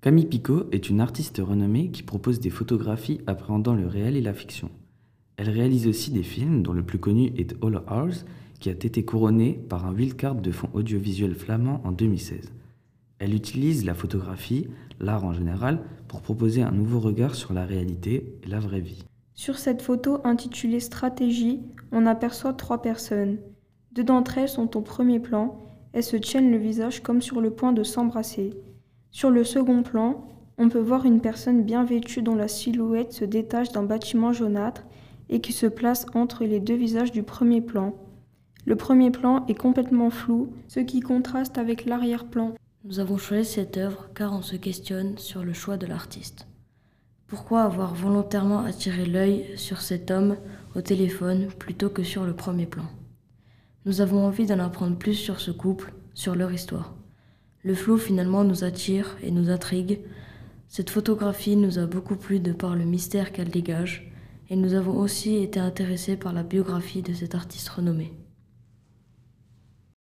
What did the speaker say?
Camille Picot est une artiste renommée qui propose des photographies appréhendant le réel et la fiction. Elle réalise aussi des films dont le plus connu est All Ours, qui a été couronné par un wildcard de fond audiovisuel flamand en 2016. Elle utilise la photographie, l'art en général, pour proposer un nouveau regard sur la réalité et la vraie vie. Sur cette photo intitulée Stratégie, on aperçoit trois personnes. Deux d'entre elles sont au premier plan, elles se tiennent le visage comme sur le point de s'embrasser. Sur le second plan, on peut voir une personne bien vêtue dont la silhouette se détache d'un bâtiment jaunâtre et qui se place entre les deux visages du premier plan. Le premier plan est complètement flou, ce qui contraste avec l'arrière-plan. Nous avons choisi cette œuvre car on se questionne sur le choix de l'artiste. Pourquoi avoir volontairement attiré l'œil sur cet homme au téléphone plutôt que sur le premier plan? Nous avons envie d'en apprendre plus sur ce couple, sur leur histoire. Le flou finalement nous attire et nous intrigue. Cette photographie nous a beaucoup plu de par le mystère qu'elle dégage, et nous avons aussi été intéressés par la biographie de cet artiste renommé.